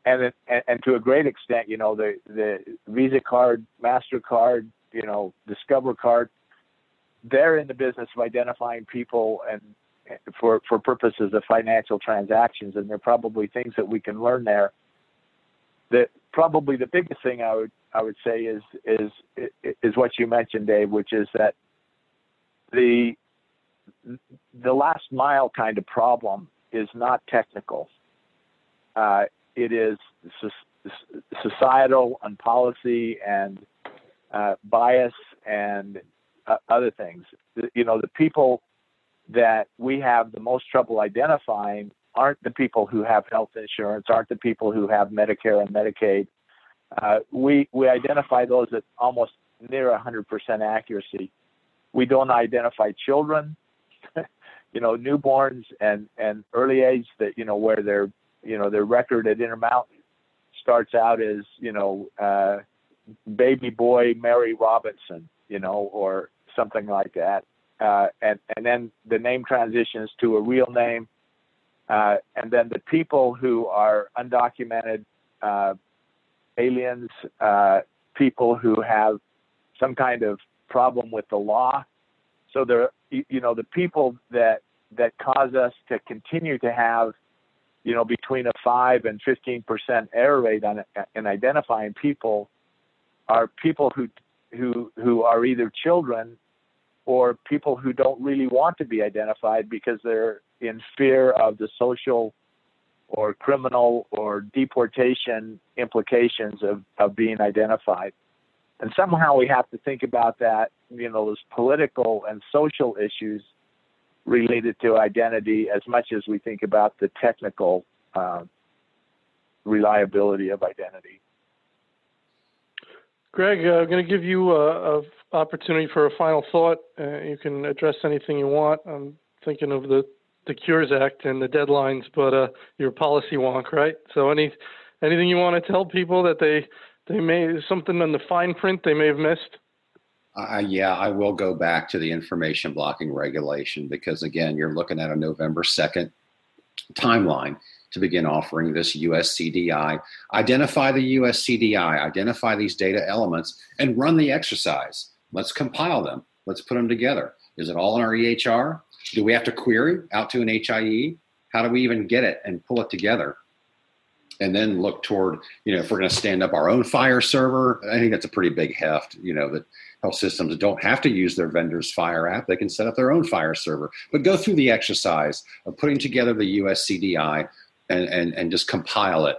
and, and and to a great extent, you know, the the Visa card, Mastercard, you know, Discover card, they're in the business of identifying people and for for purposes of financial transactions, and there are probably things that we can learn there. That probably the biggest thing I would I would say is is is what you mentioned, Dave, which is that the the last mile kind of problem is not technical. Uh, it is societal and policy and uh, bias and uh, other things. You know, the people that we have the most trouble identifying aren't the people who have health insurance, aren't the people who have Medicare and Medicaid. Uh, we we identify those at almost near 100% accuracy. We don't identify children, <laughs> you know, newborns and and early age that you know where they're you know, their record at Intermountain starts out as, you know, uh, baby boy Mary Robinson, you know, or something like that. Uh, and, and then the name transitions to a real name. Uh, and then the people who are undocumented uh, aliens, uh, people who have some kind of problem with the law. So there, you know, the people that that cause us to continue to have, you know, between a five and fifteen percent error rate on in identifying people, are people who who who are either children or people who don't really want to be identified because they're in fear of the social or criminal or deportation implications of, of being identified. And somehow we have to think about that, you know, those political and social issues related to identity as much as we think about the technical uh, reliability of identity. Greg, uh, I'm going to give you a, a, opportunity for a final thought. Uh, you can address anything you want. I'm thinking of the the Cures Act and the deadlines, but uh, you're a policy wonk, right? So any anything you want to tell people that they they may something in the fine print they may have missed? Uh, yeah, I will go back to the information blocking regulation because again, you're looking at a November 2nd timeline to begin offering this USCDI. Identify the USCDI, identify these data elements, and run the exercise. Let's compile them. Let's put them together. Is it all in our EHR? Do we have to query out to an HIE? How do we even get it and pull it together? And then look toward, you know, if we're going to stand up our own FHIR server, I think that's a pretty big heft, you know, that health systems don't have to use their vendor's FHIR app. They can set up their own FHIR server. But go through the exercise of putting together the USCDI and, and, and just compile it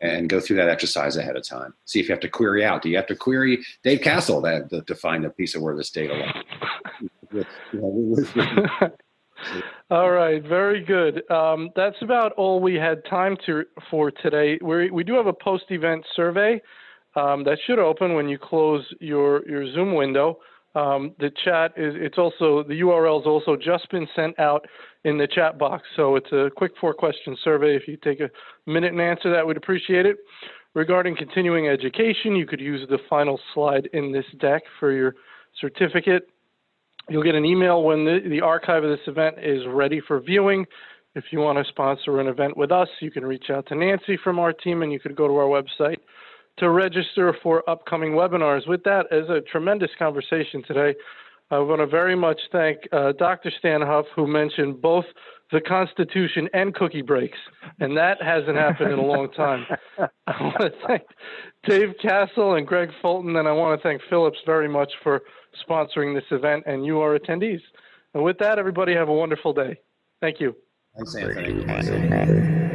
and go through that exercise ahead of time. See if you have to query out. Do you have to query Dave Cassel to, to, to find a piece of where this data lies? <laughs> all right, very good. Um, that's about all we had time to for today. we we do have a post-event survey um, that should open when you close your your Zoom window. Um, the chat is it's also the URL has also just been sent out in the chat box. So it's a quick four question survey. If you take a minute and answer that, we'd appreciate it. Regarding continuing education, you could use the final slide in this deck for your certificate. You'll get an email when the, the archive of this event is ready for viewing. If you want to sponsor an event with us, you can reach out to Nancy from our team and you could go to our website to register for upcoming webinars. With that, as a tremendous conversation today, I want to very much thank uh, Dr. Stan Huff, who mentioned both the Constitution and cookie breaks, and that hasn't happened in a long time. <laughs> I want to thank Dave Cassel and Greg Fulton, and I want to thank Philips very much for sponsoring this event and you, our attendees. And with that, everybody have a wonderful day. Thank you. Thanks, Anthony.